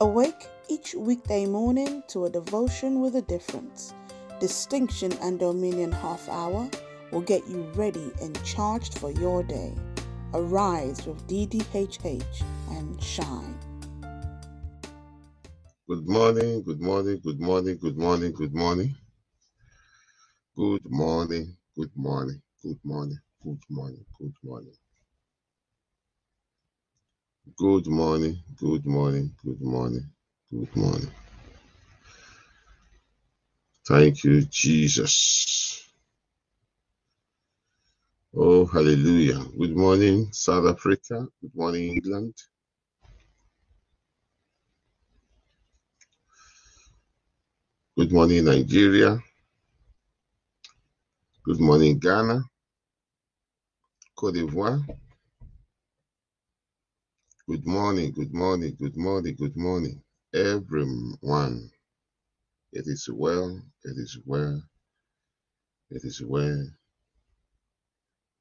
Awake each weekday morning to a devotion with a difference. Distinction and Dominion half hour will get you ready and charged for your day. Arise with DDHH and shine. Good morning, good morning, good morning, good morning, good morning. Good morning, good morning, good morning, good morning, good morning. Good morning, good morning, good morning. Good morning. Thank you, Jesus. Oh, hallelujah. Good morning, South Africa. Good morning, England. Good morning, Nigeria. Good morning, Ghana. Cote d'Ivoire. Good morning, good morning, good morning, good morning, everyone. It is well, it is well, it is well,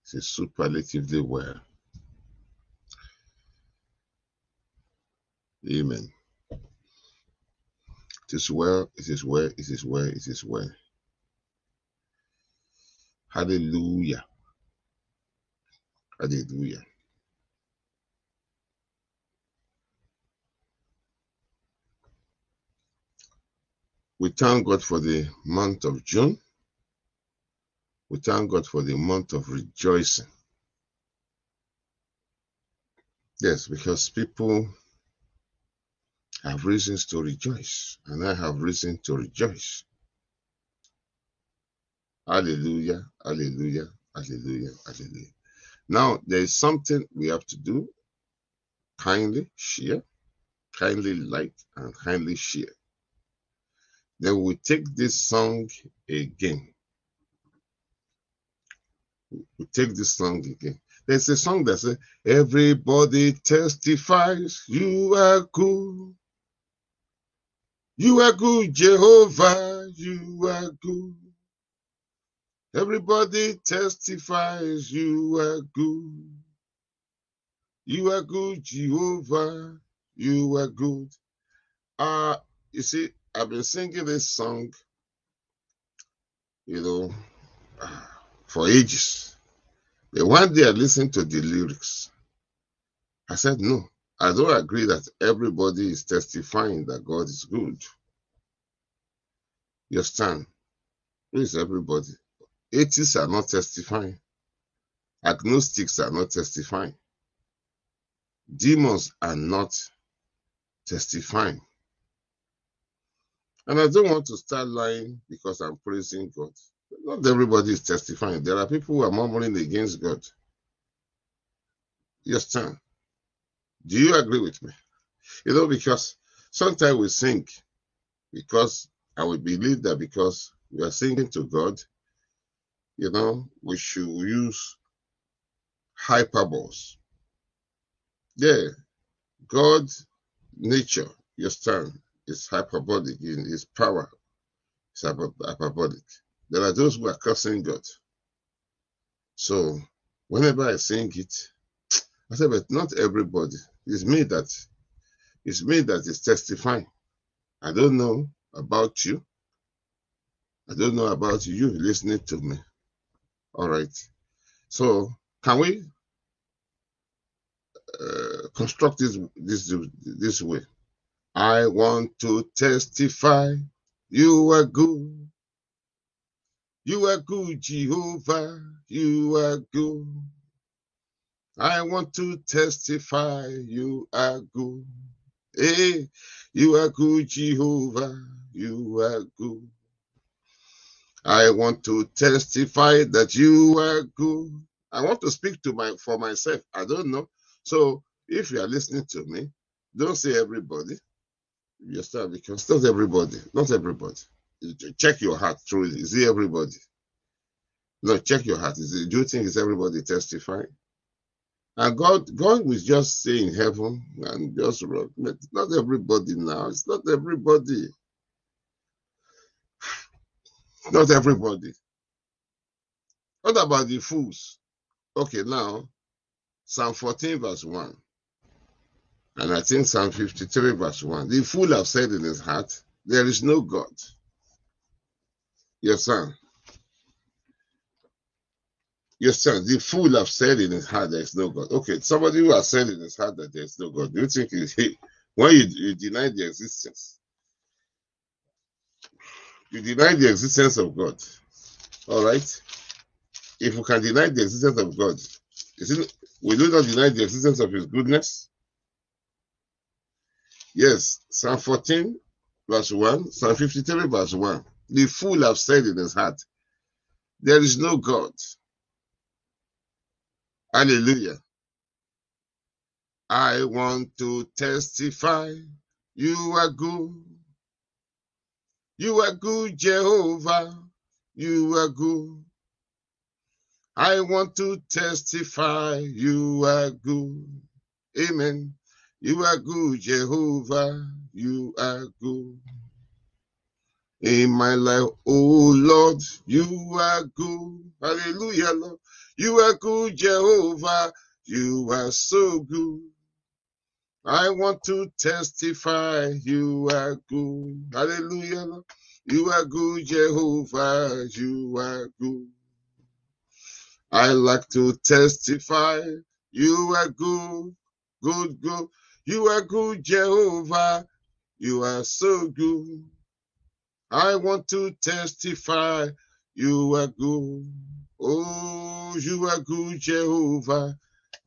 it is superlatively well. Amen. It is well, it is well, it is well, it is well. Hallelujah. Hallelujah. We thank God for the month of June. We thank God for the month of rejoicing. Yes, because people have reasons to rejoice, and I have reason to rejoice. Hallelujah, hallelujah, hallelujah, hallelujah. Now, there is something we have to do. Kindly share, kindly like, and kindly share. Then we take this song again. We take this song again. There's a song that says, Everybody testifies you are good. You are good, Jehovah. You are good. Everybody testifies you are good. You are good, Jehovah. You are good. Uh, you see, I've been singing this song, you know, ah, for ages. But one day I listened to the lyrics. I said, no, I don't agree that everybody is testifying that God is good. You understand? Who is everybody? Atheists are not testifying. Agnostics are not testifying. Demons are not testifying. And I don't want to start lying because I'm praising God. Not everybody is testifying. There are people who are murmuring against God. You understand? Do you agree with me? You know, because sometimes we sing because I would believe that because we are singing to God, you know, we should use hyperboles. Yeah, God's nature, you understand, is hyperbolic in his power. It's hyperbolic. There are those who are cursing God. So whenever I sing it, I say, but not everybody. It's me that it's me that is testifying. I don't know about you. I don't know about you listening to me. All right. So can we uh, construct this this this way? I want to testify. You are good. You are good, Jehovah. You are good. I want to testify. You are good. Hey, you are good, Jehovah. You are good. I want to testify that you are good. I want to speak to my for myself. I don't know. So if you are listening to me, don't say everybody. You start because not everybody, not everybody. Check your heart truly. Is it everybody? No, check your heart. Is it, do you think it's everybody testifying? And God, God will just say in heaven and just rock. Not everybody now. It's not everybody. Not everybody. What about the fools? Okay, now Psalm 14, verse 1. And I think Psalm 53, verse 1. The fool have said in his heart, There is no God. Your son. Your son, the fool have said in his heart, There is no God. Okay, somebody who has said in his heart that there is no God, do you think he, when you, you deny the existence, you deny the existence of God, all right? If we can deny the existence of God, is will you not deny the existence of His goodness? Yes, Psalm 14, verse 1, Psalm 53, verse 1. The fool have said in his heart, There is no God. Hallelujah. I want to testify you are good. You are good, Jehovah. You are good. I want to testify you are good. Amen. You are good, Jehovah. You are good. In my life, oh Lord, you are good. Hallelujah, Lord. You are good, Jehovah. You are so good. I want to testify you are good. Hallelujah, Lord. You are good, Jehovah. You are good. I like to testify you are good, good, good. You are good, Jehovah. You are so good. I want to testify you are good. Oh, you are good, Jehovah.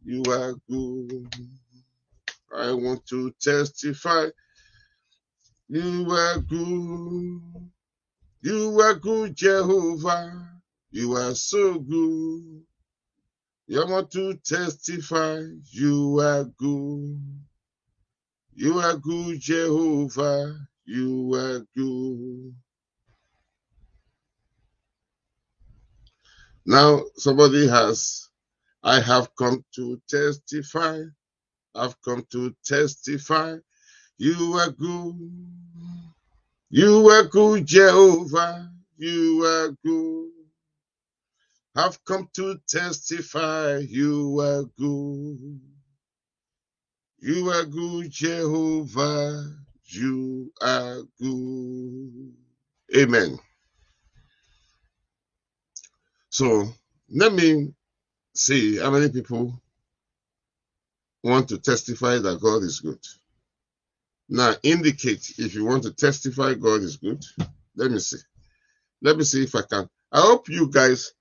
You are good. I want to testify you are good. You are good, Jehovah. You are so good. I want to testify you are good. You are good, Jehovah. You are good. Now, somebody has, I have come to testify. I've come to testify. You are good. You are good, Jehovah. You are good. I've come to testify you are good. You are good, Jehovah. You are good. Amen. So let me see how many people want to testify that God is good. Now indicate if you want to testify God is good. Let me see. Let me see if I can. I hope you guys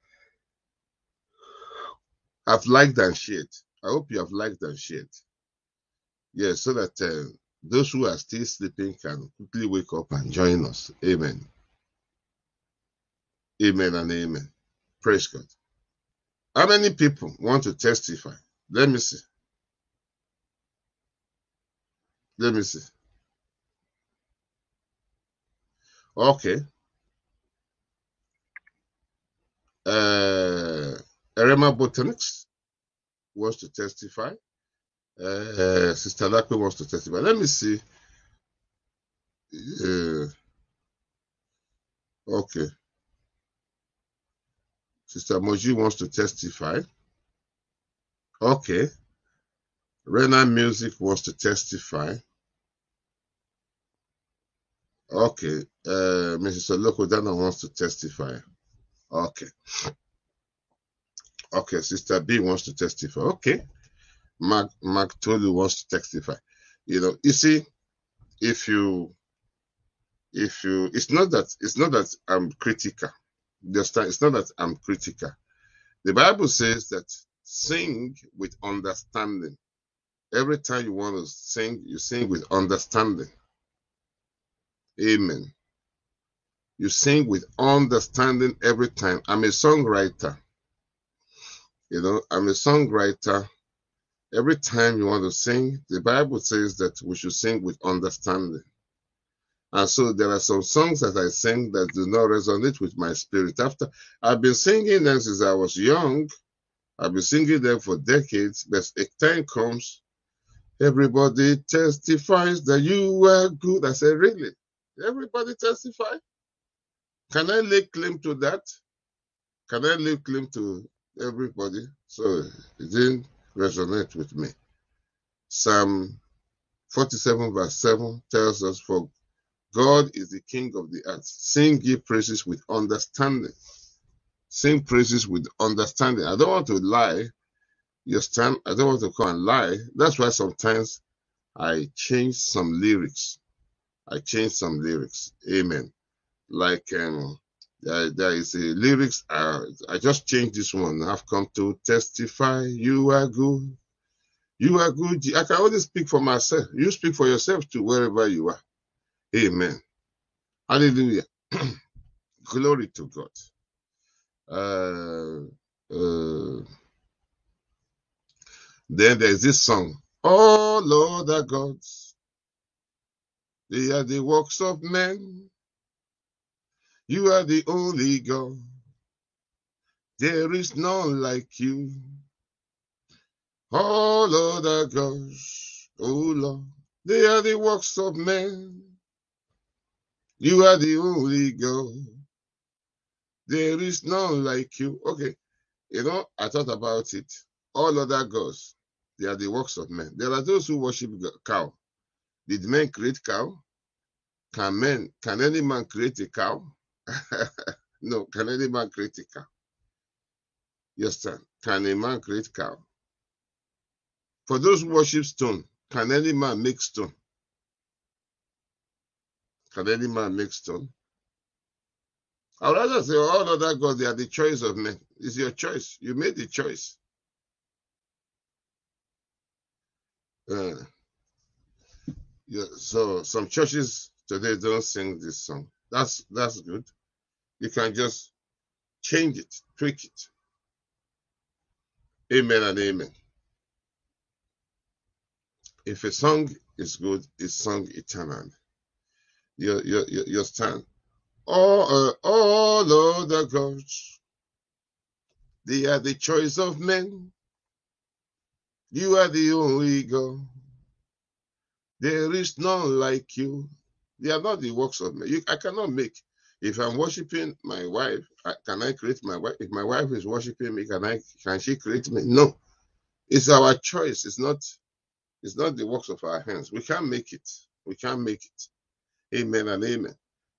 have liked and shared. I hope you have liked and shared. Yes, so that uh, those who are still sleeping can quickly wake up and join us. Amen. Amen and amen. Praise God. How many people want to testify? Let me see. Let me see. Okay. Uh, Erema Botanics wants to testify. Uh, Sister Lakwe wants to testify. Let me see. Uh, okay. Sister Moji wants to testify. Okay. Rena Music wants to testify. Okay. Uh, Mrs. Olokodana wants to testify. Okay. Okay. Sister B wants to testify. Okay. Mark, Mark Tolu wants to testify. You know, you see, if you, if you, it's not that, it's not that I'm critical. Just it's not that I'm critical. The Bible says that sing with understanding. Every time you want to sing, you sing with understanding. Amen. You sing with understanding every time. I'm a songwriter. You know, I'm a songwriter. Every time you want to sing, the Bible says that we should sing with understanding. And so there are some songs that I sing that do not resonate with my spirit. After I've been singing them since I was young, I've been singing them for decades, but a time comes, everybody testifies that you are good. I said, Really? Everybody testify? Can I lay claim to that? Can I lay claim to everybody? So it didn't resonate with me. Psalm 47 verse 7 tells us, For God is the King of the earth. Sing ye praises with understanding. Sing praises with understanding. I don't want to lie. You stand, I don't want to come and lie. That's why sometimes I change some lyrics. I change some lyrics. Amen. Like um there, is a lyrics. Uh, I just changed this one. I've come to testify. You are good. You are good. I can only speak for myself. You speak for yourself too, wherever you are. Amen. Hallelujah. Glory to God. Uh, uh, then there's this song. Oh Lord our gods, they are the works of men. You are the only God. There is none like you. All other gods, oh Lord, they are the works of men. You are the only God. There is none like you. Okay, you know, I thought about it. All other gods, they are the works of men. There are those who worship cow. Did men create cow? Can men, can any man create a cow? no, can any man cow? Yes, sir. Can a man cow? For those who worship stone, can any man make stone? Can any man make stone? I would rather say all other gods, they are the choice of men. It's your choice. You made the choice. Uh, yeah, so some churches today don't sing this song. That's that's good. You can just change it, tweak it. Amen and amen. If a song is good, it's sung eternally. Your your your, your stand. All uh, all other gods, they are the choice of men. You are the only God. There is none like you. They are not the works of. You, I cannot make. If I'm worshiping my wife, can I create my wife? If my wife is worshiping me, can I? Can she create me? No. It's our choice. It's not. It's not the works of our hands. We can't make it. We can't make it. Amen and amen.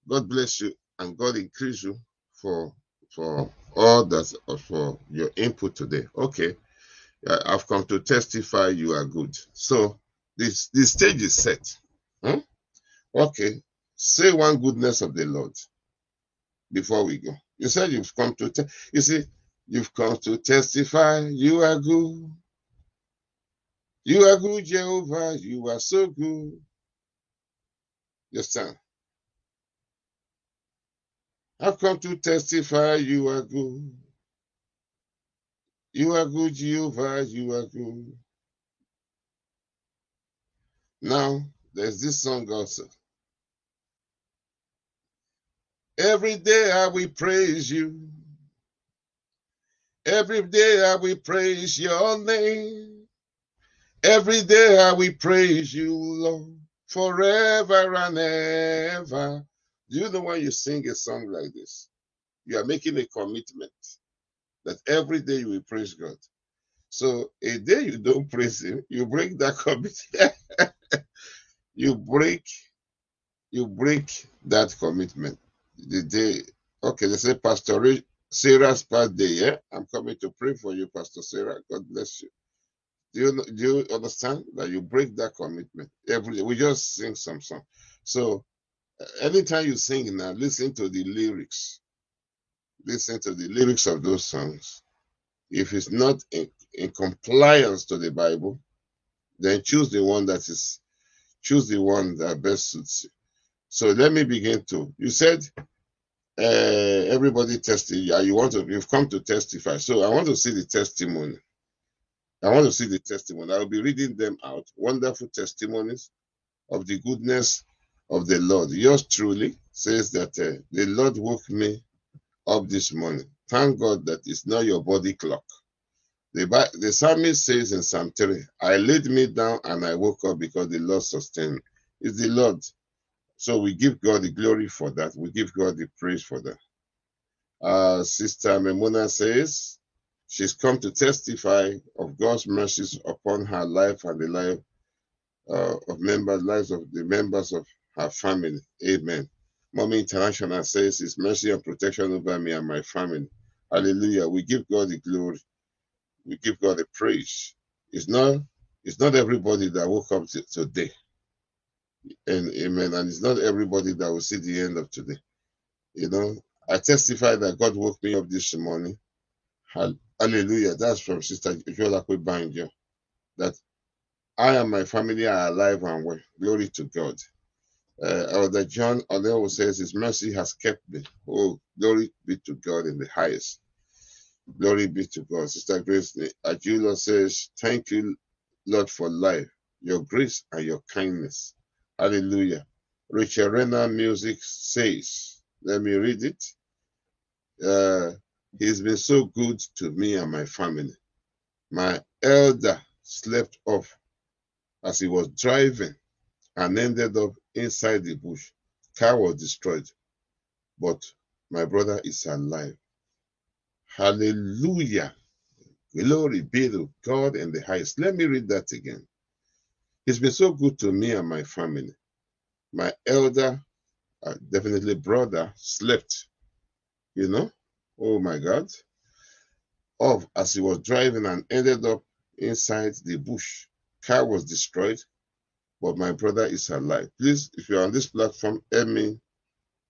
God bless you and God increase you for for all that for your input today. Okay, I've come to testify you are good. So this this stage is set. Hmm? Okay, say one goodness of the Lord before we go. You said you've come to te- you see you've come to testify you are good. You are good, Jehovah. You are so good. Yes, sir. I've come to testify you are good. You are good, Jehovah. You are good. Now, there's this song also. Every day I will praise you. Every day I will praise your name. Every day I will praise you, Lord, forever and ever. Do you know when you sing a song like this? You are making a commitment that every day you will praise God. So a day you don't praise Him, you break that commitment. you break, you break that commitment. The day, okay, they say Pastor Sarah's birthday. Yeah, I'm coming to pray for you, Pastor Sarah. God bless you. Do you do you understand that you break that commitment every day? We just sing some song. So anytime you sing now, listen to the lyrics. Listen to the lyrics of those songs. If it's not in, in compliance to the Bible, then choose the one that is choose the one that best suits you. So let me begin to. You said uh, everybody testify. You want to. You've come to testify. So I want to see the testimony. I want to see the testimony. I will be reading them out. Wonderful testimonies of the goodness of the Lord. Yours truly says that uh, the Lord woke me up this morning. Thank God that it's not your body clock. The, the psalmist says in Psalm 3, I laid me down and I woke up because the Lord sustained me. It's the Lord. So we give God the glory for that. We give God the praise for that. Uh, Sister Memuna says she's come to testify of God's mercies upon her life and the life uh, of members, lives of the members of her family. Amen. Mommy International says His mercy and protection over me and my family. Hallelujah. We give God the glory. We give God the praise. It's not it's not everybody that woke up today. And amen. And it's not everybody that will see the end of today. You know, I testify that God woke me up this morning. Hallelujah. That's from Sister Jola Banjo. That I and my family are alive and well. Glory to God. Uh, Elder John Oleo says, His mercy has kept me. Oh, glory be to God in the highest. Glory be to God. Sister Grace Ajula says, Thank you, Lord, for life, your grace, and your kindness. Hallelujah. Rachel Renner Music says, Let me read it. Uh, he's been so good to me and my family. My elder slept off as he was driving and ended up inside the bush. Car was destroyed, but my brother is alive. Hallelujah. Glory be to God in the highest. Let me read that again. He's been so good to me and my family. My elder, uh, definitely brother, slept, you know, oh my God, off as he was driving and ended up inside the bush. Car was destroyed, but my brother is alive. Please, if you're on this platform, help me,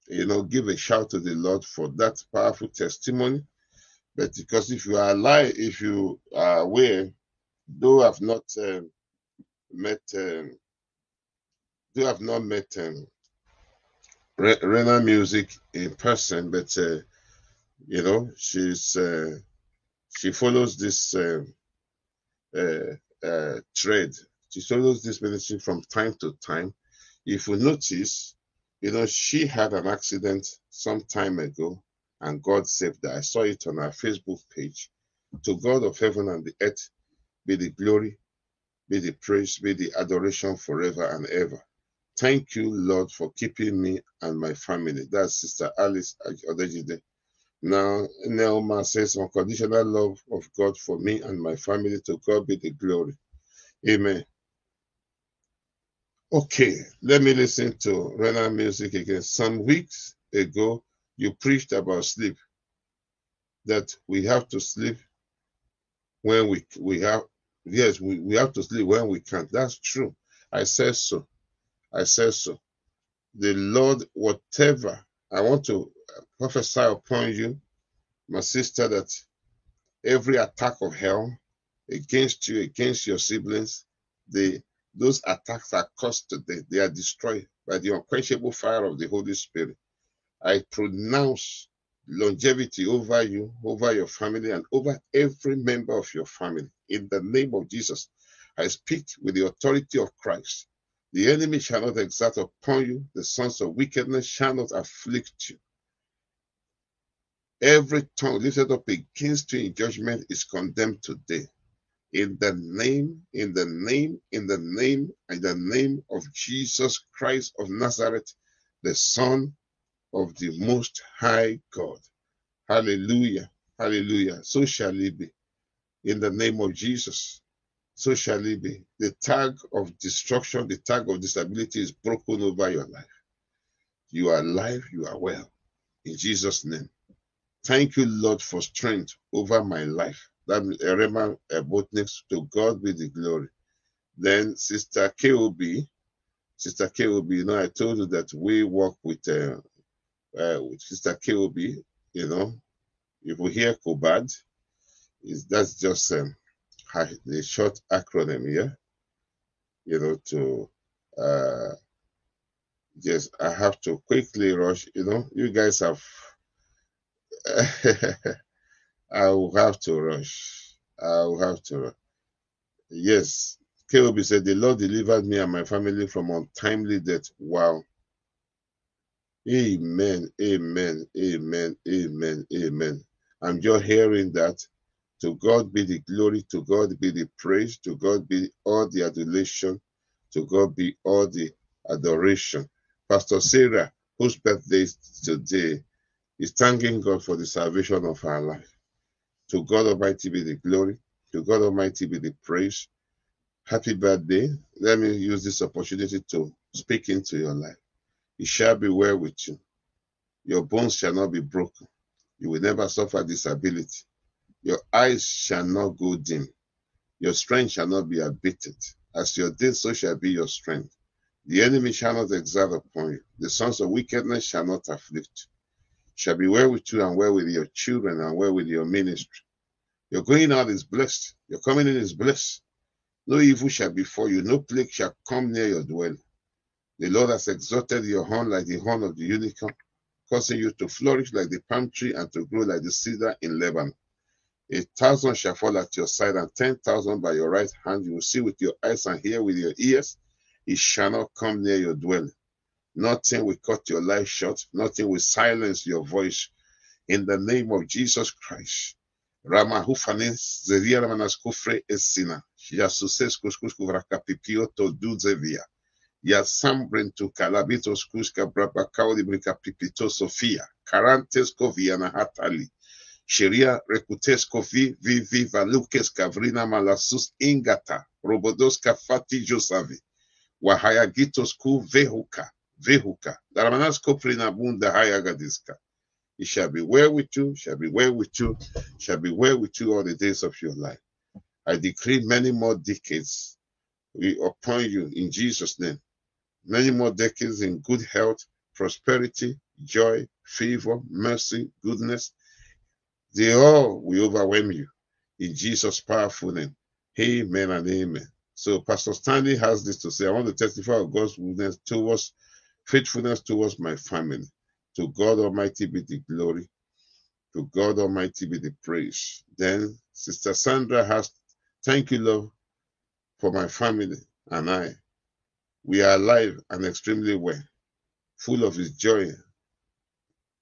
you know, give a shout to the Lord for that powerful testimony. But because if you are alive, if you are aware, though I've not um, met, um, though I've not met um, Rena Music in person, but uh, you know, she's uh, she follows this uh, uh, uh trade she follows this ministry from time to time. If you notice, you know, she had an accident some time ago and God saved her. I saw it on her Facebook page. To God of heaven and the earth be the glory, be the praise, be the adoration forever and ever. Thank you, Lord, for keeping me and my family. That's Sister Alice Odejide. Now, Neoma says, unconditional love of God for me and my family. To God be the glory. Amen. Okay, let me listen to Rena music again. Some weeks ago, you preached about sleep. That we have to sleep when we we have yes, we, we have to sleep when we can. That's true. I said so. I said so. The Lord, whatever I want to prophesy upon you, my sister, that every attack of hell against you, against your siblings, the those attacks are today. They are destroyed by the unquenchable fire of the Holy Spirit. I pronounce longevity over you, over your family, and over every member of your family. In the name of Jesus, I speak with the authority of Christ. The enemy shall not exert upon you, the sons of wickedness shall not afflict you. Every tongue lifted up against you in judgment is condemned today in the name, in the name, in the name, in the name of Jesus Christ of Nazareth, the Son of the Most High God. Hallelujah. Hallelujah. So shall it be. In the name of Jesus. So shall it be. The tag of destruction, the tag of disability is broken over your life. You are alive, you are well. In Jesus' name. Thank you, Lord, for strength over my life. That Rema Botniks, to God be the glory. Then Sister KOB, Sister KOB, you know, I told you that we work with, uh, uh, with Sister KOB, you know, if we hear KOBAD, is that's just um, the short acronym here, you know, to uh, just I have to quickly rush, you know, you guys have I will have to rush. I will have to rush. Yes. KOB said, The Lord delivered me and my family from untimely death. Wow. Amen. Amen. Amen. Amen. Amen. I'm just hearing that. To God be the glory, to God be the praise, to God be all the adulation, to God be all the adoration. Pastor Sarah, whose birthday is today, is thanking God for the salvation of her life. To God Almighty be the glory. To God Almighty be the praise. Happy birthday. Let me use this opportunity to speak into your life. It shall be well with you. Your bones shall not be broken. You will never suffer disability. Your eyes shall not go dim. Your strength shall not be abated. As your days, so shall be your strength. The enemy shall not exert upon you. The sons of wickedness shall not afflict you. Shall be well with you and well with your children and well with your ministry. Your going out is blessed. Your coming in is blessed. No evil shall befall you. No plague shall come near your dwelling. The Lord has exalted your horn like the horn of the unicorn, causing you to flourish like the palm tree and to grow like the cedar in Lebanon. A thousand shall fall at your side, and ten thousand by your right hand. You will see with your eyes and hear with your ears. It shall not come near your dwelling. Nothing will cut your life short. Nothing will silence your voice. In the name of Jesus Christ. Ramanas kufre esina. Ya sambren tu calabitos kuska brapa kaudi brika pipito sofia. Karantes koviana hatali. Sheria recutesco vi vi viva luques cavrina malasus ingata. Robodos kafati josavi. Wahayagitos ku vehuka. Vehuka. Daramanas koprina bunda hayagadiska. It shall be well with you, shall be well with you, shall be well with you all the days of your life. I decree many more decades We upon you in Jesus' name. Many more decades in good health, prosperity, joy, favor, mercy, goodness. They all will overwhelm you in Jesus' powerful name. Amen and amen. So Pastor Stanley has this to say. I want to testify of God's goodness towards faithfulness towards my family. To God Almighty be the glory. To God Almighty be the praise. Then Sister Sandra has, thank you, Lord, for my family and I. We are alive and extremely well, full of His joy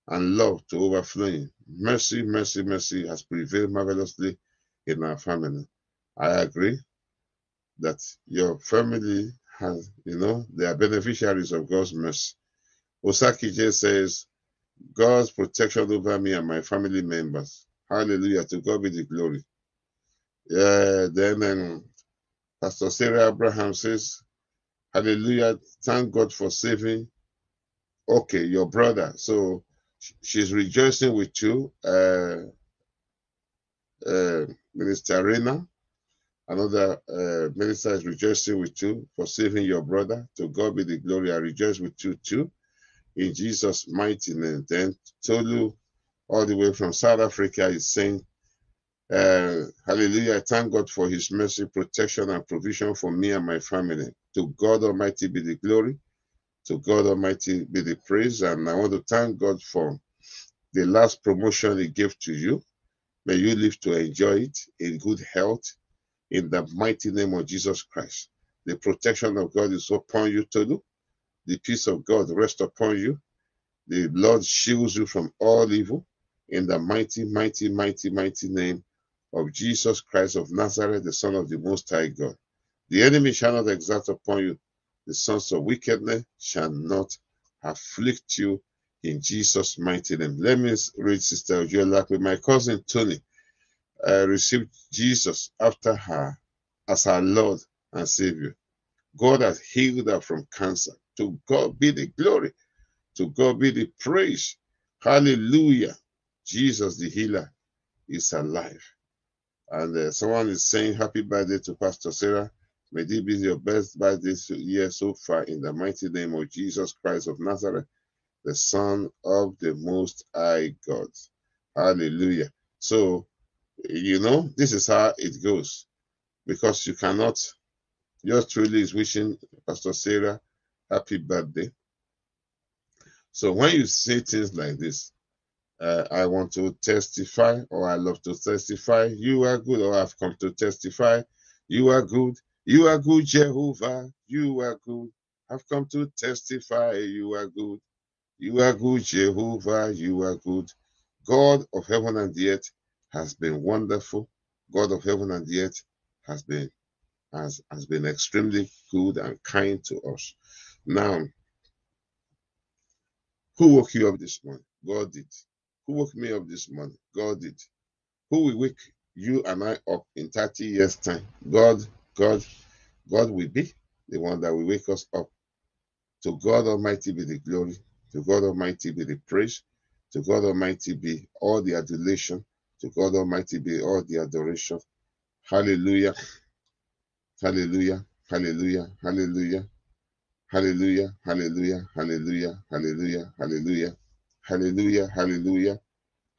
and love to overflowing. Mercy, mercy, mercy has prevailed marvelously in our family. I agree that your family has, you know, they are beneficiaries of God's mercy. Osaki J says, God's protection over me and my family members. Hallelujah. To God be the glory. Yeah, then um, Pastor Sarah Abraham says, Hallelujah. Thank God for saving. Okay, your brother. So she's rejoicing with you. Uh, uh, Minister Arena. another uh, minister is rejoicing with you for saving your brother. To God be the glory. I rejoice with you too in Jesus' mighty name. Then Tolu, all the way from South Africa, is saying, uh, Hallelujah. I thank God for his mercy, protection, and provision for me and my family. To God Almighty be the glory. To God Almighty be the praise. And I want to thank God for the last promotion he gave to you. May you live to enjoy it in good health in the mighty name of Jesus Christ. The protection of God is upon you, Tolu the peace of God rest upon you. The Lord shields you from all evil in the mighty, mighty, mighty, mighty name of Jesus Christ of Nazareth, the Son of the Most High God. The enemy shall not exert upon you. The sons of wickedness shall not afflict you in Jesus' mighty name. Let me read Sister with my cousin Tony. Uh, received Jesus after her as her Lord and Savior. God has healed her from cancer. To God be the glory. To God be the praise. Hallelujah. Jesus the healer is alive. And uh, someone is saying happy birthday to Pastor Sarah. May this be your best birthday year so far in the mighty name of Jesus Christ of Nazareth, the Son of the Most High God. Hallelujah. So, you know, this is how it goes because you cannot, yours truly is wishing Pastor Sarah happy birthday. So when you say things like this, uh, I want to testify, or I love to testify, you are good, or I've come to testify, you are good, you are good, Jehovah, you are good. I've come to testify, you are good, you are good, Jehovah, you are good. God of heaven and earth has been wonderful. God of heaven and earth has been has, has been extremely good and kind to us. Now, who woke you up this morning? God did. Who woke me up this morning? God did. Who will wake you and I up in 30 years' time? God, God, God will be the one that will wake us up. To God Almighty be the glory. To God Almighty be the praise. To God Almighty be all the adulation. To God Almighty be all the adoration. Hallelujah. Hallelujah. Hallelujah. Hallelujah. Hallelujah. Hallelujah. Hallelujah. Hallelujah. Hallelujah. Hallelujah. Hallelujah.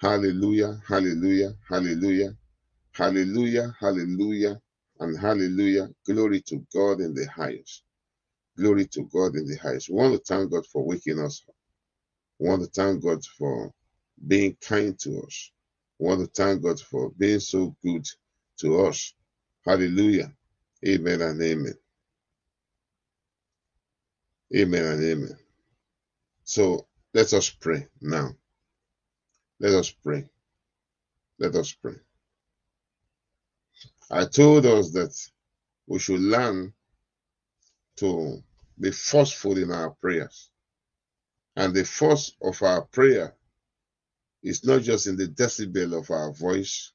Hallelujah. Hallelujah. Hallelujah. Hallelujah. Hallelujah. And hallelujah. Glory to God in the highest. Glory to God in the highest. We want to thank God for waking us up. We want to thank God for being kind to us. We want to thank God for being so good to us. Hallelujah. Amen and amen. Amen and amen. So let us pray now. Let us pray. Let us pray. I told us that we should learn to be forceful in our prayers. And the force of our prayer is not just in the decibel of our voice,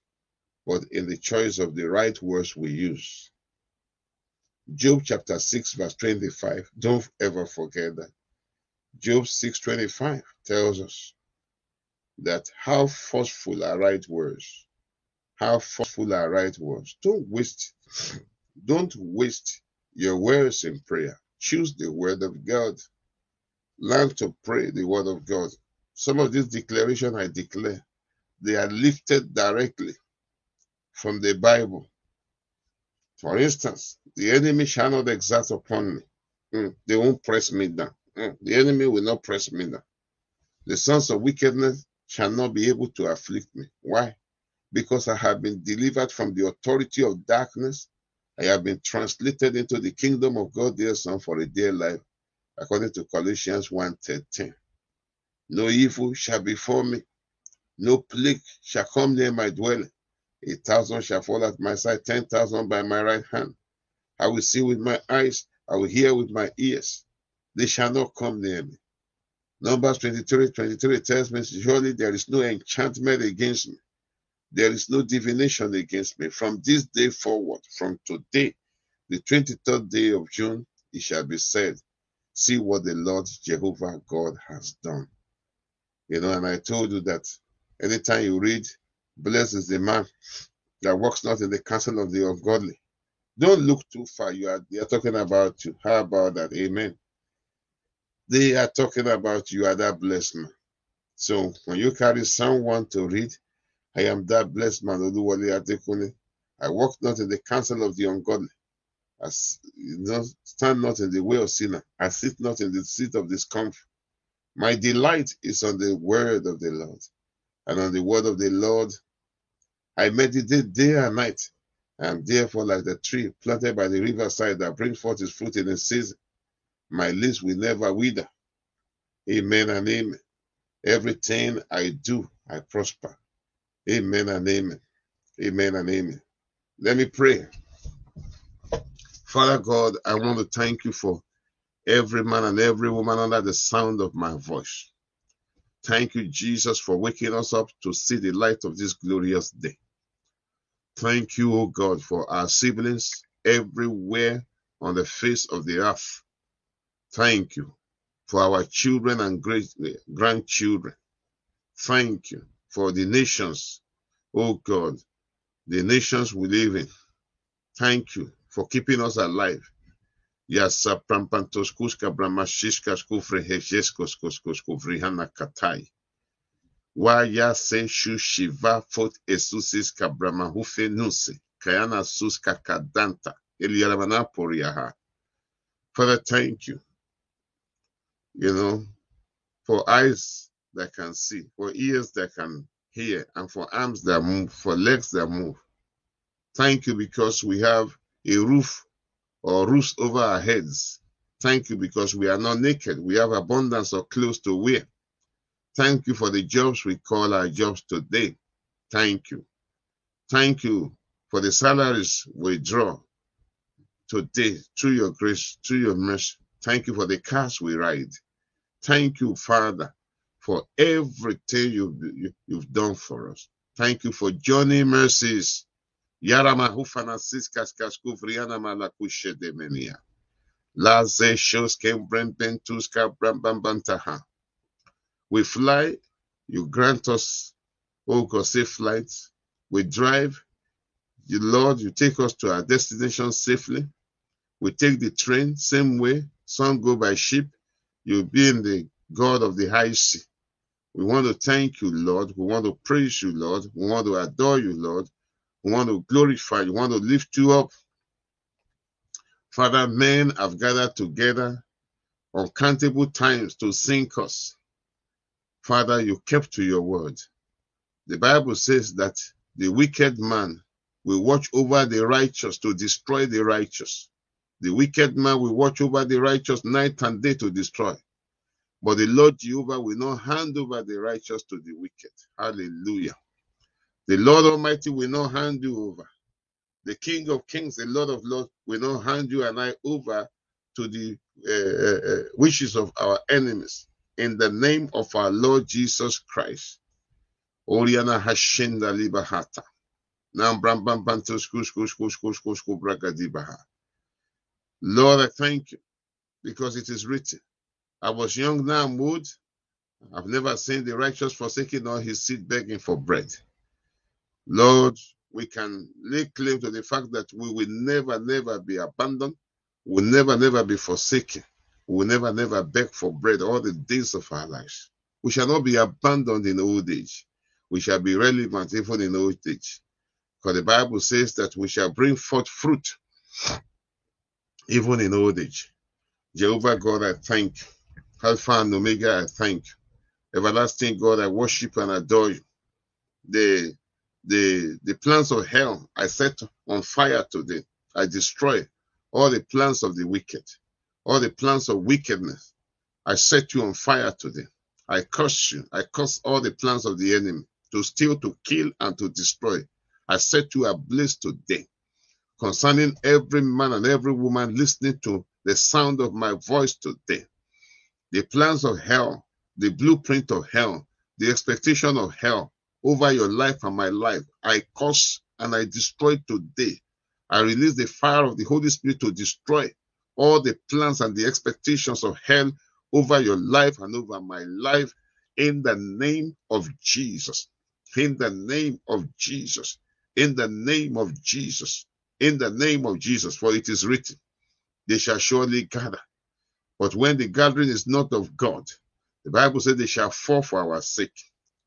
but in the choice of the right words we use. Job chapter 6, verse 25. Don't ever forget that. Job 6:25 tells us that how forceful are right words. How forceful are right words. Don't waste, don't waste your words in prayer. Choose the word of God. Learn to pray the word of God. Some of these declarations I declare, they are lifted directly from the Bible. For instance, the enemy shall not exert upon me. Mm, they won't press me down. Mm, the enemy will not press me now. The sons of wickedness shall not be able to afflict me. Why? Because I have been delivered from the authority of darkness. I have been translated into the kingdom of God, dear son, for a dear life, according to Colossians 1:13. No evil shall befall me, no plague shall come near my dwelling. A thousand shall fall at my side, ten thousand by my right hand. I will see with my eyes, I will hear with my ears. They shall not come near me. Numbers 23 23 tells me, Surely there is no enchantment against me. There is no divination against me. From this day forward, from today, the 23rd day of June, it shall be said, See what the Lord Jehovah God has done. You know, and I told you that anytime you read, Blessed is the man that walks not in the counsel of the ungodly. Don't look too far. You are they are talking about you. How about that? Amen. They are talking about you are that blessed man. So when you carry someone to read, I am that blessed man. I walk not in the counsel of the ungodly. I stand not in the way of sinner. I sit not in the seat of discomfort. My delight is on the word of the Lord. And on the word of the Lord, I meditate day and night. I am therefore like the tree planted by the riverside that brings forth its fruit in its season. My lips will never wither. Amen and amen. Everything I do, I prosper. Amen and amen. Amen and amen. Let me pray. Father God, I want to thank you for every man and every woman under the sound of my voice. Thank you, Jesus, for waking us up to see the light of this glorious day. Thank you, O God, for our siblings everywhere on the face of the earth. Thank you for our children and great grandchildren. Thank you for the nations, O God, the nations we live in. Thank you for keeping us alive. Yasa prampantos kuska bramashishkas kufre hesheskos koskos kuvrihana katai. Waya se shushiva fot esusis kabrama hufe nuse. Kayana sus kakadanta. Eliyaramana poriaha. Father, thank you. You know, for eyes that can see, for ears that can hear, and for arms that move, for legs that move. Thank you because we have a roof or roofs over our heads. Thank you because we are not naked. We have abundance of clothes to wear. Thank you for the jobs we call our jobs today. Thank you. Thank you for the salaries we draw today through your grace, through your mercy. Thank you for the cars we ride. Thank you, Father, for everything you've, you, have done for us. Thank you for journey mercies. Yarama hufana siskas kaskuvriana malakushe demenia. Laze shows came brempentuska brambambantaha. We fly, you grant us, oh God, safe flights. We drive, you Lord, you take us to our destination safely. We take the train, same way. Some go by ship. You being the God of the high sea. We want to thank you, Lord. We want to praise you, Lord. We want to adore you, Lord. We want to glorify you. We want to lift you up. Father, men have gathered together uncountable times to sink us. Father, you kept to your word. The Bible says that the wicked man will watch over the righteous to destroy the righteous. The wicked man will watch over the righteous night and day to destroy. But the Lord Jehovah will not hand over the righteous to the wicked. Hallelujah. The Lord Almighty will not hand you over. The King of Kings, the Lord of Lords, will not hand you and I over to the uh, uh, wishes of our enemies. In the name of our Lord Jesus Christ. Oriana Hashinda Libahata. Lord, I thank you because it is written. I was young, now I'm old. I've never seen the righteous forsaking or his seed begging for bread. Lord, we can lay claim to the fact that we will never, never be abandoned. Will never, never be forsaken. Will never, never beg for bread all the days of our lives. We shall not be abandoned in old age. We shall be relevant even in old age. Because the Bible says that we shall bring forth fruit even in old age. Jehovah God, I thank. Alpha and Omega, I thank. Everlasting God, I worship and adore you. The the the plans of hell I set on fire today. I destroy all the plans of the wicked, all the plans of wickedness. I set you on fire today. I curse you. I curse all the plans of the enemy to steal, to kill, and to destroy. I set you ablaze today concerning every man and every woman listening to the sound of my voice today. The plans of hell, the blueprint of hell, the expectation of hell over your life and my life, I curse and I destroy today. I release the fire of the Holy Spirit to destroy all the plans and the expectations of hell over your life and over my life in the name of Jesus. In the name of Jesus. In the name of Jesus. In the name of Jesus. For it is written, they shall surely gather. But when the gathering is not of God, the Bible says they shall fall for our sake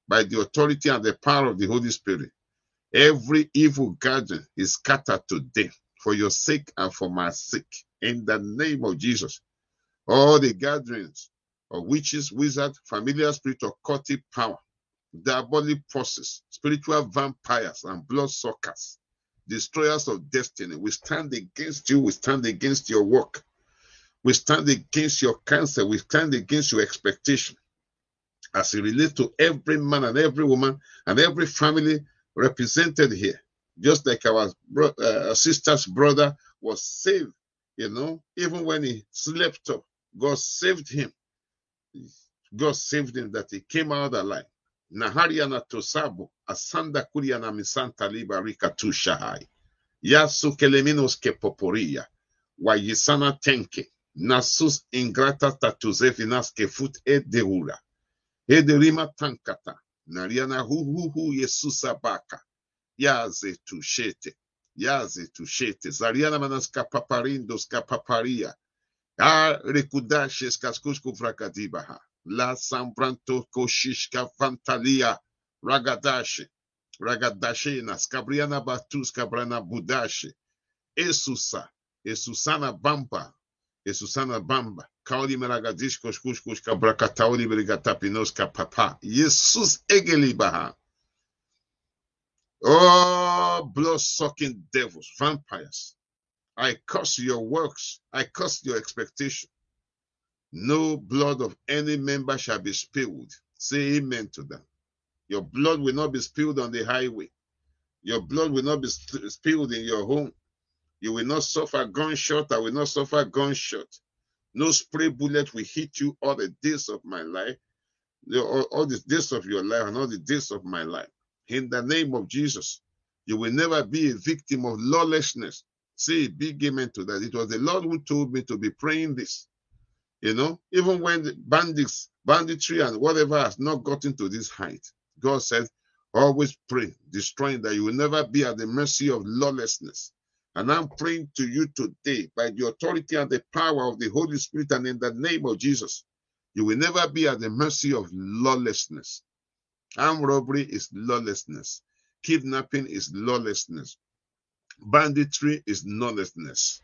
by the authority and the power of the Holy Spirit. Every evil gathering is scattered today for your sake and for my sake. In the name of Jesus. All the gatherings of witches, wizards, familiar spirit, occultic power, diabolic forces, spiritual vampires, and blood suckers, destroyers of destiny. We stand against you, we stand against your work, we stand against your cancer, we stand against your expectation as it relates to every man and every woman and every family represented here. Just like our bro- uh, sister's brother was saved, you know, even when he slept up, God saved him. God saved him that he came out alive. Nahariana tosabu asanda kuriana misanta libarika tushahai. Yasu keleminos ke poporia. Wayisana tenke. Nasus ingrata tatuzevinas ke fut e deura. Ederima tankata. Nariana huhuhu hu hu Yesusa baka. Yaze tushete. Yaze tushete. Zariana manaska paparindos kapaparia. Ah, rekudashes kaskusku vrakadibaha. La sambranto koshishka fantalia. Ragadashe. Ragadashe nas kabriana batus kabrana budashe. Esusa. Esusana bamba. Esusana bamba. Kauli meragadish koshkush kushka brakatauli brigatapinoska papa. Jesus egelibaha. Oh, blood sucking devils, vampires. I curse your works. I curse your expectation. No blood of any member shall be spilled. Say amen to that. Your blood will not be spilled on the highway. Your blood will not be spilled in your home. You will not suffer gunshot. I will not suffer gunshot. No spray bullet will hit you all the days of my life, all, the days of your life, and all the days of my life. In the name of Jesus, You will never be a victim of lawlessness. Say a big amen to that. It was the Lord who told me to be praying this. You know, even when the bandits, banditry, and whatever has not gotten to this height, God said, always pray, destroying that you will never be at the mercy of lawlessness. And I'm praying to you today by the authority and the power of the Holy Spirit and in the name of Jesus. You will never be at the mercy of lawlessness. Armed robbery is lawlessness. Kidnapping is lawlessness. Banditry is lawlessness.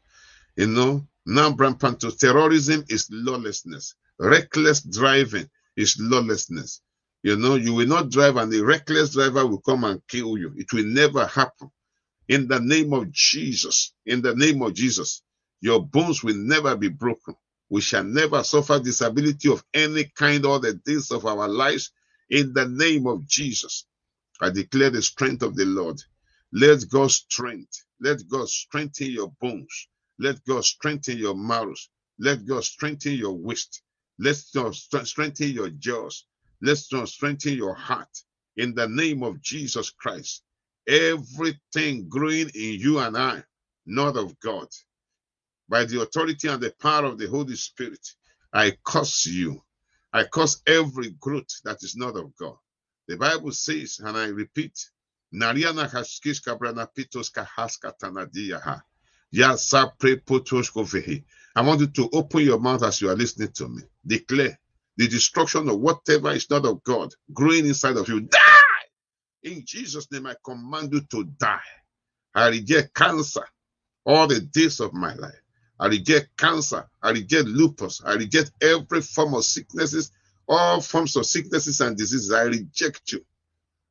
You know, non-rampant terrorism is lawlessness. Reckless driving is lawlessness. You know, you will not drive and the reckless driver will come and kill you. It will never happen. In the name of Jesus, in the name of Jesus, your bones will never be broken. We shall never suffer disability of any kind all the days of our lives. In the name of Jesus, I declare the strength of the Lord. Let God strength, let God strengthen your bones. Let God strengthen your marrows. Let God strengthen your waist. Let God strengthen your jaws. Let God strengthen your heart. In the name of Jesus Christ, everything growing in you and I, not of God, by the authority and the power of the Holy Spirit, I curse you. I curse every growth that is not of God. The Bible says, and I repeat, Nariana Haskish Kabrana Pitos Kahaska Tanadiyaha. I want you to open your mouth as you are listening to me. Declare the destruction of whatever is not of God growing inside of you. Die! In Jesus' name, I command you to die. I reject cancer all the days of my life. I reject cancer. I reject lupus. I reject every form of sicknesses, all forms of sicknesses and diseases. I reject you.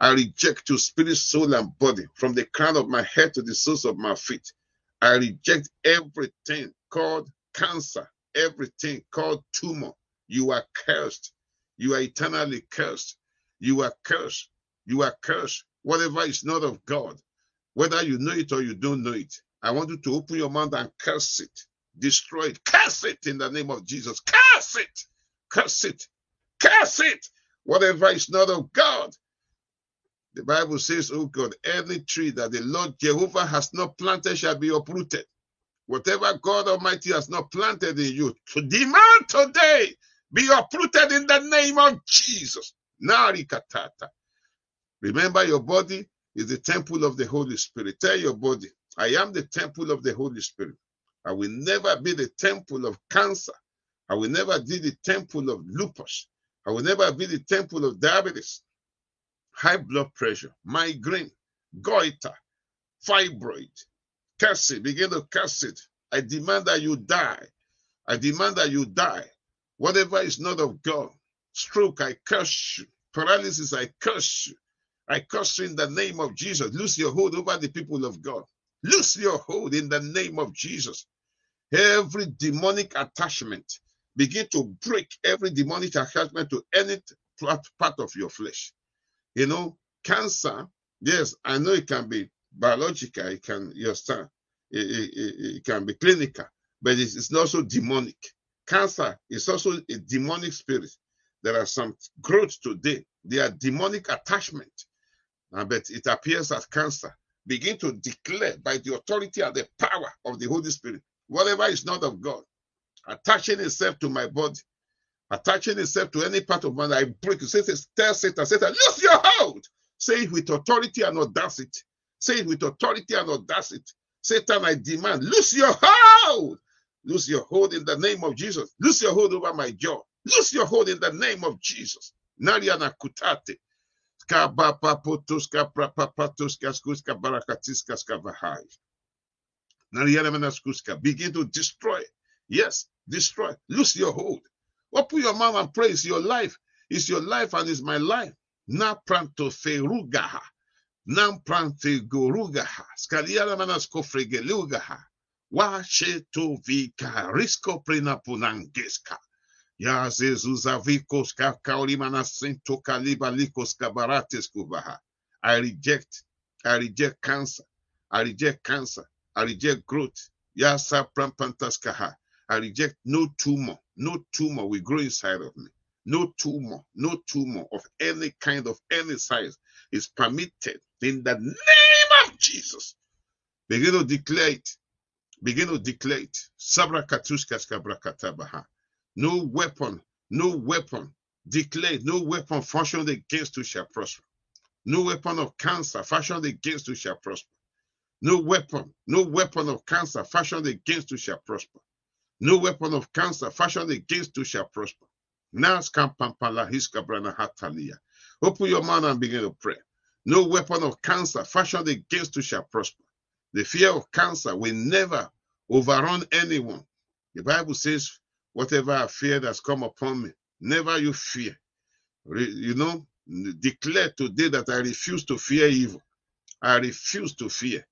I reject you, spirit, soul, and body, from the crown of my head to the soles of my feet. I reject everything called cancer, everything called tumor. You are cursed. You are eternally cursed. You are cursed. You are cursed. Whatever is not of God, whether you know it or you don't know it, I want you to open your mouth and curse it. Destroy it. Curse it in the name of Jesus. Curse it. Curse it. Curse it. Whatever is not of God, the Bible says, Oh God, any tree that the Lord Jehovah has not planted shall be uprooted. Whatever God Almighty has not planted in you, to demand today, be uprooted in the name of Jesus. Narikatata. Remember, your body is the temple of the Holy Spirit. Tell your body, I am the temple of the Holy Spirit. I will never be the temple of cancer. I will never be the temple of lupus. I will never be the temple of diabetes high blood pressure, migraine, goiter, fibroid. Curse it, begin to curse it. I demand that you die. I demand that you die. Whatever is not of God, stroke, I curse you. Paralysis, I curse you. I curse you in the name of Jesus. Lose your hold over the people of God. Lose your hold in the name of Jesus. Every demonic attachment, begin to break every demonic attachment to any part of your flesh. You know, cancer, yes, I know it can be biological, it can, you understand, it, it, it, can be clinical, but it's, it's also demonic. Cancer is also a demonic spirit. There are some growth today. They are demonic attachment, but it appears as cancer. Begin to declare by the authority and the power of the Holy Spirit, whatever is not of God, attaching itself to my body, attaching itself to any part of man, I break. Say, tell Satan, Satan, lose your hold. Say it with authority and audacity. Say it with authority and audacity. Satan, I demand, lose your hold. Lose your hold in the name of Jesus. Lose your hold over my jaw. Lose your hold in the name of Jesus. Nariana kutate. Nariana. Begin to destroy. Yes, destroy. Lose your hold. Open your mouth and praise your life. It's your life and it's my life. Na pranto ferugaha. Nam prante gorugaha. Skaliara manasko fregelugaha. Wa sheto vika risko prenapunangeska. Ya zezuza vikos kakaoli manasento kaliba likos kabarates kubaha. I reject. I reject cancer. I reject cancer. I reject growth. Ya Yasa prampantaskaha. I reject no tumor. No tumor will grow inside of me. No tumor, no tumor of any kind of any size is permitted in the name of Jesus. Begin to declare it. Begin to declare it. No weapon, no weapon, declare no weapon fashioned against you shall prosper. No weapon of cancer fashioned against you shall prosper. No weapon, no weapon of cancer fashioned against you shall prosper. No weapon of cancer fashioned against you shall prosper. Open your mouth and begin to pray. No weapon of cancer fashioned against you shall prosper. The fear of cancer will never overrun anyone. The Bible says, whatever I fear that's come upon me, never you fear. You know, declare today that I refuse to fear evil. I refuse to fear.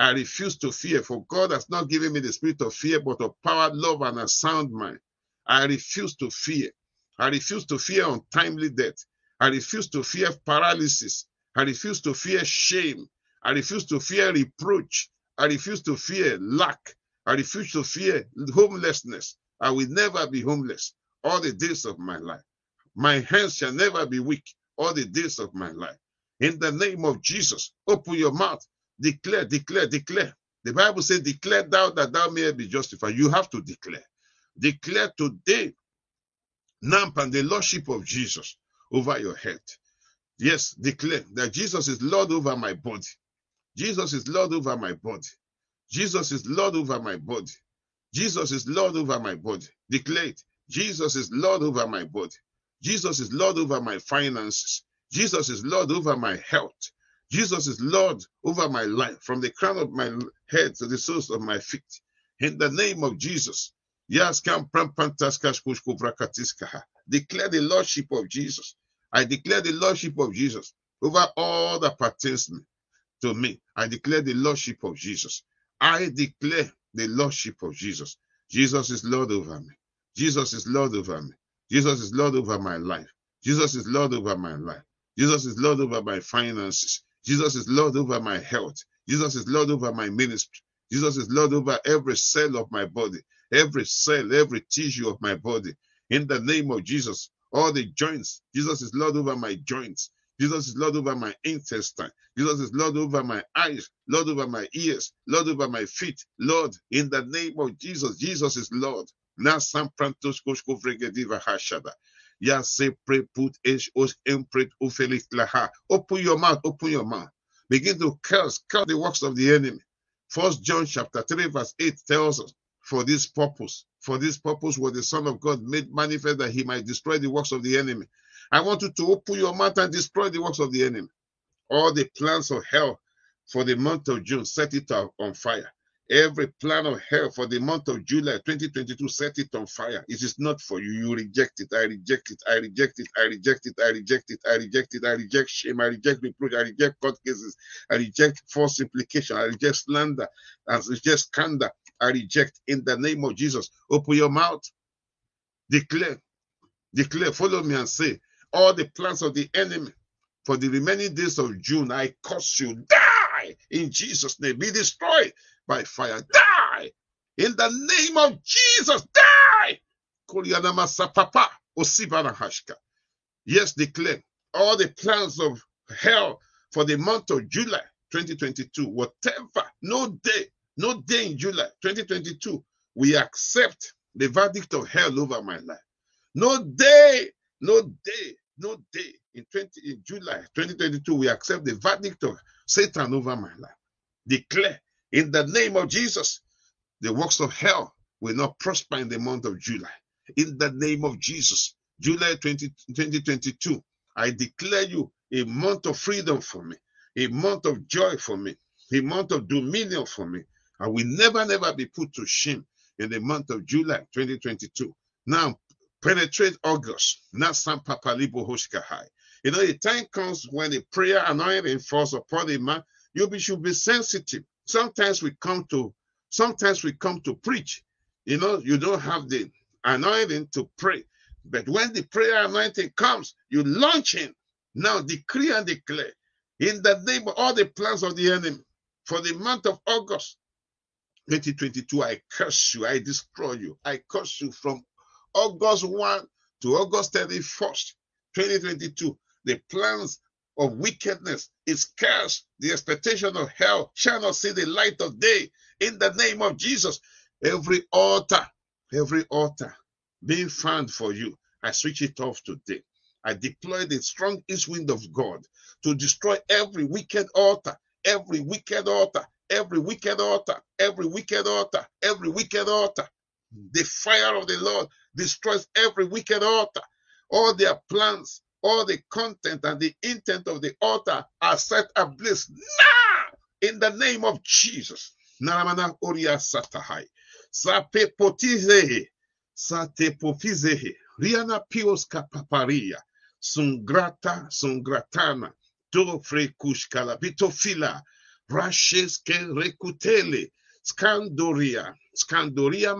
I refuse to fear, for God has not given me the spirit of fear, but of power, love, and a sound mind. I refuse to fear. I refuse to fear untimely death. I refuse to fear paralysis. I refuse to fear shame. I refuse to fear reproach. I refuse to fear lack. I refuse to fear homelessness. I will never be homeless all the days of my life. My hands shall never be weak all the days of my life. In the name of Jesus, open your mouth, declare, declare, declare. The Bible says, Declare thou that thou mayest be justified. You have to declare. Declare today, Namp and the Lordship of Jesus over your head. Yes, declare that Jesus is Lord over my body. Jesus is Lord over my body. Jesus is Lord over my body. Jesus is Lord over my body. Declare it. Jesus is Lord over my body. Jesus is Lord over my finances. Jesus is Lord over my health. Jesus is Lord over my life, from the crown of my head to the soles of my feet. In the name of Jesus. Declare the Lordship of Jesus. I declare the Lordship of Jesus over all that pertains to me. I declare the Lordship of Jesus. I declare the Lordship of Jesus. Jesus is Lord over me. Jesus is Lord over me. Jesus is Lord over my life. Jesus is Lord over my life. Jesus is Lord over my finances. Jesus is Lord over my health. Jesus is Lord over my ministry. Jesus is Lord over every cell of my body, every cell, every tissue of my body. In the name of Jesus, all the joints. Jesus is Lord over my joints. Jesus is Lord over my intestine. Jesus is Lord over my eyes, Lord over my ears, Lord over my feet. Lord, in the name of Jesus, Jesus is Lord. Na samprantos koshko vregediva hashada. Open your mouth, open your mouth. Begin to curse, curse the works of the enemy. First John chapter 3, verse 8 tells us, for this purpose, for this purpose was the Son of God made manifest that he might destroy the works of the enemy. I want you to open your mouth and destroy the works of the enemy. All the plans of hell for the month of June, set it on fire. Every plan of hell for the month of July 2022, set it on fire. It is not for you. You reject it. I reject it. I reject it. I reject it. I reject it. I reject it. I reject shame. I reject reproach. I reject court cases. I reject false implication. I reject slander. I reject scandal. I reject in the name of Jesus. Open your mouth. Declare. Declare. Follow me and say, all the plans of the enemy for the remaining days of June, I curse you. Die in Jesus' name. Be destroyed by fire. Die in the name of Jesus. Die. Yes, declare all the plans of hell for the month of July 2022, whatever, no day, no day in July 2022, we accept the verdict of hell over my life. No day, no day no day in 20 in July 2022 we accept the verdict of Satan over my life. Declare in the name of Jesus, the works of hell will not prosper in the month of July. In the name of Jesus, July 20, 2022, I declare you a month of freedom for me, a month of joy for me, a month of dominion for me. I will never, never be put to shame in the month of July 2022. Now, penetrate August. Not some papalibo hoshkahai. You know, the time comes when a prayer anointing falls upon a man, you be, should be sensitive. Sometimes we come to sometimes we come to preach. You know, you don't have the anointing to pray. But when the prayer anointing comes, you launch in. Now decree and declare in the name of all the plans of the enemy for the month of August 2022. I curse you, I destroy you, I curse you from August 1 to August 31st, 2022, the plans of wickedness is cursed. The expectation of hell shall not see the light of day. In the name of Jesus, every altar, every altar being found for you, I switch it off today. I deploy the strong east wind of God to destroy every wicked altar, every wicked altar, every wicked altar, every wicked altar, every wicked altar. The fire of the Lord destroys every wicked altar. All their plans, all the content and the intent of the altar are set ablaze now in the name of Jesus. Naramana Oria Satahai. Sape potizehe. Sate pofizehe. Riana pios kapaparia. Sungrata, sungratana. Do frekushkala. Bitofila. Rasheske rekutele. Scandoria. Scandoria.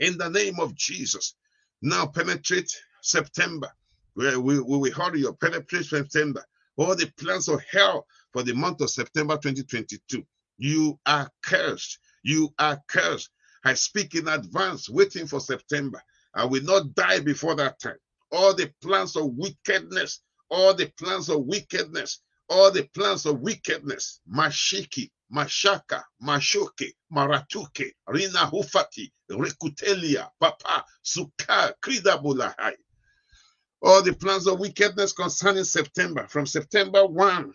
In the name of Jesus. Now penetrate September. We, we, we will hurry up, penetrate September. All the plans of hell for the month of September 2022. You are cursed. You are cursed. I speak in advance, waiting for September. I will not die before that time. All the plans of wickedness, all the plans of wickedness, all the plans of wickedness, Mashiki, Mashaka, Mashoke, Maratuke, Rina Hufati, Rekutelia, Papa, Suka, Kridabulahai all the plans of wickedness concerning September, from September 1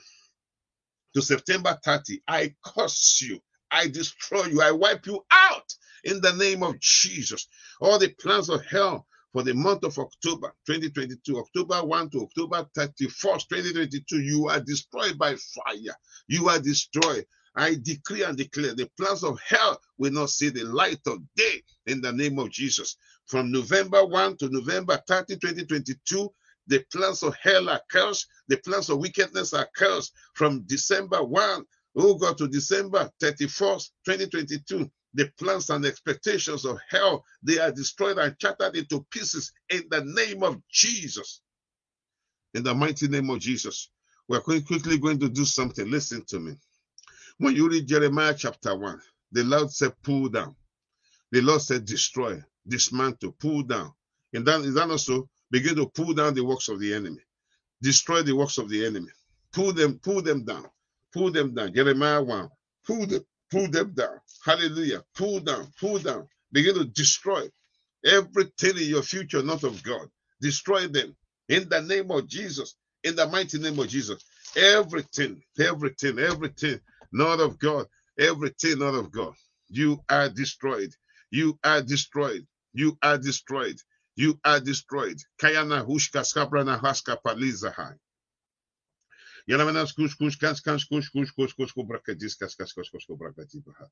to September 30, I curse you, I destroy you, I wipe you out in the name of Jesus. All the plans of hell for the month of October 2022, October 1 to October 31st, 2022, you are destroyed by fire. You are destroyed. I decree and declare the plans of hell will not see the light of day in the name of Jesus. From November 1 to November 30, 2022, the plans of hell are cursed. The plans of wickedness are cursed. From December 1, oh God, to December 31st, 2022, the plans and expectations of hell, they are destroyed and shattered into pieces in the name of Jesus. In the mighty name of Jesus. We're quickly going to do something. Listen to me. When you read Jeremiah chapter 1, the Lord said, pull down. The Lord said, destroy dismantle, pull down. And that is that also begin to pull down the works of the enemy, destroy the works of the enemy, pull them, pull them down, pull them down. Jeremiah 1, pull them, pull them down. Hallelujah. Pull down, pull down. Begin to destroy everything in your future, not of God. Destroy them in the name of Jesus, in the mighty name of Jesus. Everything, everything, everything, not of God, everything not of God. You are destroyed. You are destroyed. You are destroyed. You are destroyed. Kayana hushka skabrana haska palizahai. Yanamanas kush kush kans kans kush kush kush kush kubrakadis kas kas kush kush kubrakadibaha.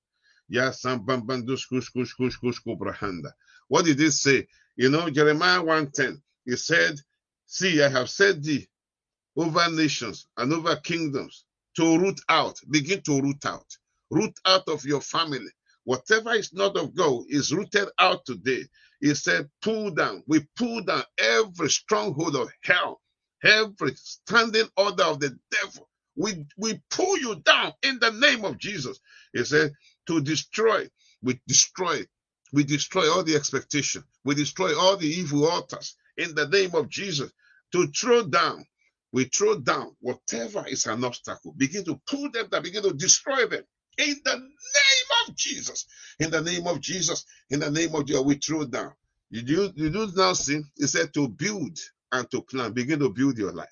Ya sambambandus kush kush kush kush kubrahanda. What did it say? You know, Jeremiah 110, he said, See, I have set thee over nations and over kingdoms to root out, begin to root out, root out of your family, Whatever is not of God is rooted out today. He said, pull down. We pull down every stronghold of hell, every standing order of the devil. We, we pull you down in the name of Jesus. He said, to destroy, we destroy, we destroy all the expectation. We destroy all the evil altars in the name of Jesus. To throw down, we throw down whatever is an obstacle. Begin to pull them down, begin to destroy them in the name of Jesus. In the name of Jesus. In the name of Jesus, we throw down. You do, you do now see, it said to build and to plan. Begin to build your life.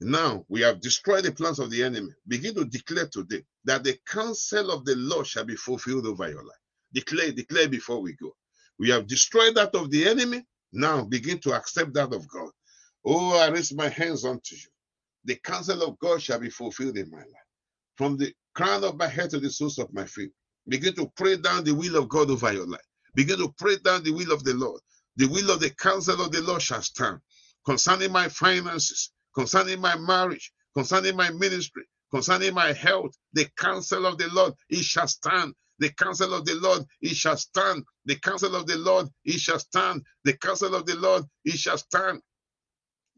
Now we have destroyed the plans of the enemy. Begin to declare today that the counsel of the Lord shall be fulfilled over your life. Declare, declare before we go. We have destroyed that of the enemy. Now begin to accept that of God. Oh, I raise my hands unto you. The counsel of God shall be fulfilled in my life. From the crown of my head to the soles of my feet. Begin to pray down the will of God over your life. Begin to pray down the will of the Lord. The will of the counsel of the Lord shall stand concerning my finances, concerning my marriage, concerning my ministry, concerning my health. The counsel of the Lord, it shall stand. The counsel of the Lord, it shall stand. The counsel of the Lord, it shall stand. The counsel of the Lord, it shall stand.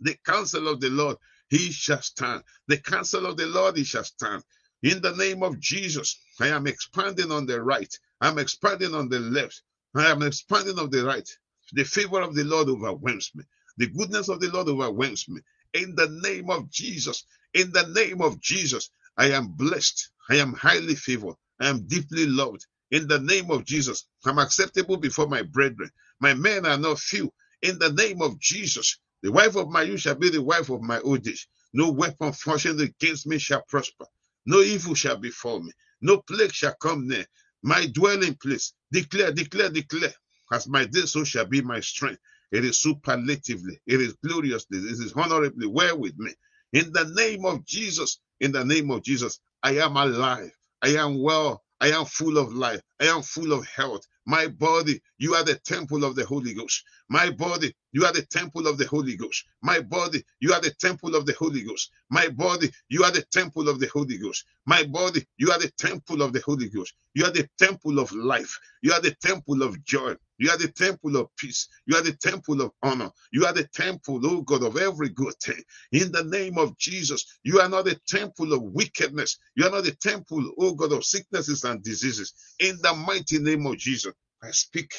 The counsel of the Lord, he shall stand. The counsel of the Lord, he shall stand. In the name of Jesus, I am expanding on the right. I'm expanding on the left. I am expanding on the right. The favor of the Lord overwhelms me. The goodness of the Lord overwhelms me. In the name of Jesus, in the name of Jesus, I am blessed. I am highly favored. I am deeply loved. In the name of Jesus, I'm acceptable before my brethren. My men are not few. In the name of Jesus, the wife of my youth shall be the wife of my old age. No weapon fashioned against me shall prosper. No evil shall befall me. No plague shall come near my dwelling place. Declare, declare, declare. As my day, so shall be my strength. It is superlatively, it is gloriously, it is honorably well with me. In the name of Jesus, in the name of Jesus, I am alive. I am well. I am full of life. I am full of health. My body, you are the temple of the Holy Ghost. My body, you are the temple of the Holy Ghost. My body, you are the temple of the Holy Ghost. My body, you are the temple of the Holy Ghost. My body, you are the temple of the Holy Ghost. You are the temple of life. You are the temple of joy. You are the temple of peace. You are the temple of honor. You are the temple, oh God, of every good thing. In the name of Jesus, you are not the temple of wickedness. You are not the temple, oh God, of sicknesses and diseases. In the mighty name of Jesus, I speak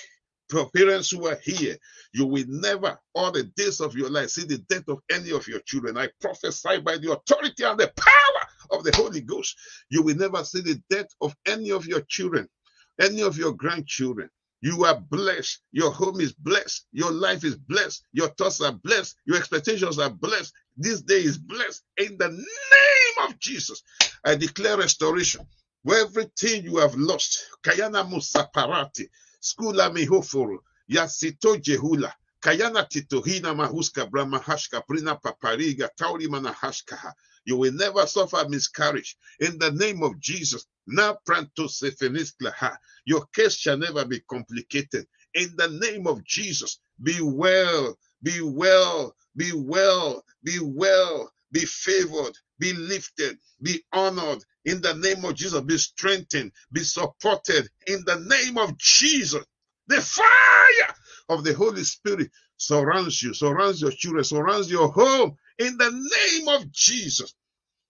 for parents who are here, you will never, all the days of your life, see the death of any of your children. I prophesy by the authority and the power of the Holy Ghost, you will never see the death of any of your children, any of your grandchildren. You are blessed. Your home is blessed. Your life is blessed. Your thoughts are blessed. Your expectations are blessed. This day is blessed. In the name of Jesus, I declare restoration. Where everything you have lost, Kayana Musaparati, Skula Mihofuru, Yasito Jehula, Kayana Titohina Mahuska Brahmahashka Prina Papariga Tauri Manahashkaha. You will never suffer miscarriage. In the name of Jesus, Na Sefenisklaha. Your case shall never be complicated. In the name of Jesus, be well, be well, be well, be well, be favored, be lifted, be honored. In the name of Jesus, be strengthened, be supported. In the name of Jesus, the fire of the Holy Spirit surrounds you, surrounds your children, surrounds your home. In the name of Jesus,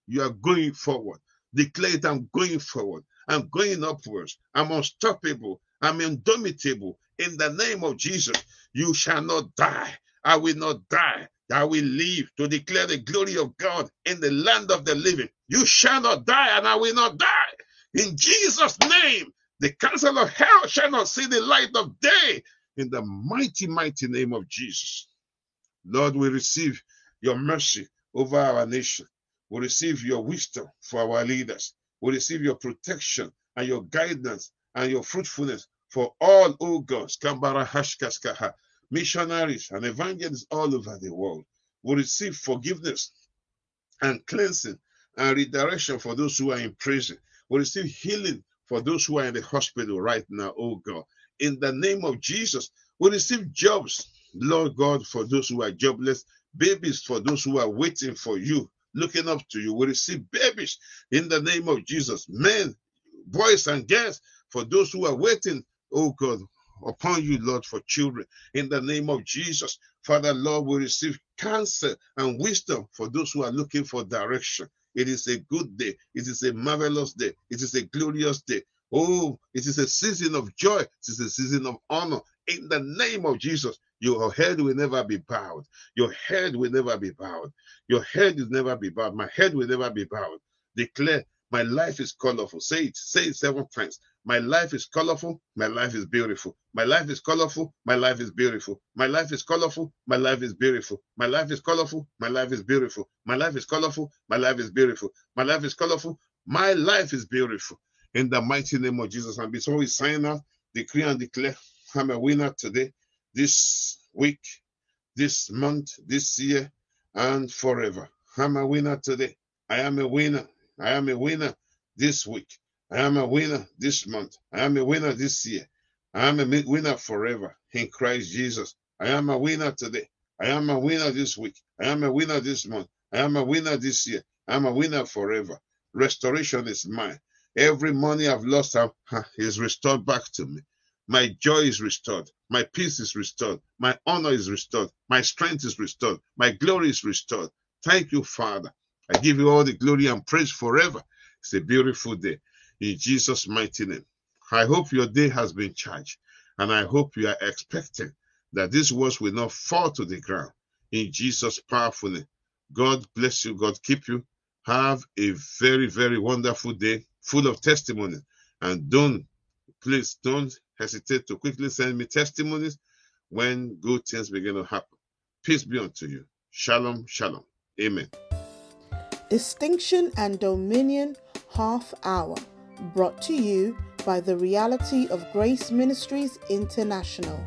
you are going forward. Declare it, I'm going forward. I'm going upwards. I'm unstoppable. I'm indomitable. In the name of Jesus, you shall not die. I will not die. I will live to declare the glory of God in the land of the living. You shall not die, and I will not die. In Jesus' name, the counsel of hell shall not see the light of day. In the mighty, mighty name of Jesus. Lord, we receive your mercy over our nation. We receive your wisdom for our leaders. We receive your protection and your guidance and your fruitfulness for all, O God, missionaries and evangelists all over the world. will receive forgiveness and cleansing and redirection for those who are in prison. We receive healing for those who are in the hospital right now, oh God. In the name of Jesus, we receive jobs, Lord God, for those who are jobless, babies for those who are waiting for you looking up to you. We receive babies in the name of Jesus, men, boys, and girls for those who are waiting, oh God, upon you, Lord, for children. In the name of Jesus, Father, Lord, we receive counsel and wisdom for those who are looking for direction. It is a good day. It is a marvelous day. It is a glorious day. Oh, it is a season of joy. It is a season of honor. In the name of Jesus, your head will never be bowed. Your head will never be bowed. Your head will never be bowed. My head will never be bowed. Declare, my life is colorful. Say it. Say it seven times. My life is colorful. My life is beautiful. My life is colorful. My life is beautiful. My life is colorful. My life is beautiful. My life is colorful. My life is beautiful. My life is colorful. My life is beautiful. My life is colorful. My life is beautiful. In the mighty name of Jesus. And before we sign out, decree and declare, I'm a winner today this week, this month, this year, and forever. I'm a winner today. I am a winner. I am a winner this week. I am a winner this month. I am a winner this year. I am a winner forever in Christ Jesus. I am a winner today. I am a winner this week. I am a winner this month. I am a winner this year. I am a winner forever. Restoration is mine. Every money I've lost is restored back to me. My joy is restored. My peace is restored. My honor is restored. My strength is restored. My glory is restored. Thank you, Father. I give you all the glory and praise forever. It's a beautiful day. In Jesus' mighty name. I hope your day has been charged. And I hope you are expecting that these words will not fall to the ground. in Jesus' powerful name. God bless you. God keep you. Have a very, very wonderful day full of testimony. And don't, please don't hesitate to quickly send me testimonies when good things begin to happen. Peace be unto you. Shalom, shalom. Amen. Distinction and Dominion Half Hour, brought to you by the Reality of Grace Ministries International.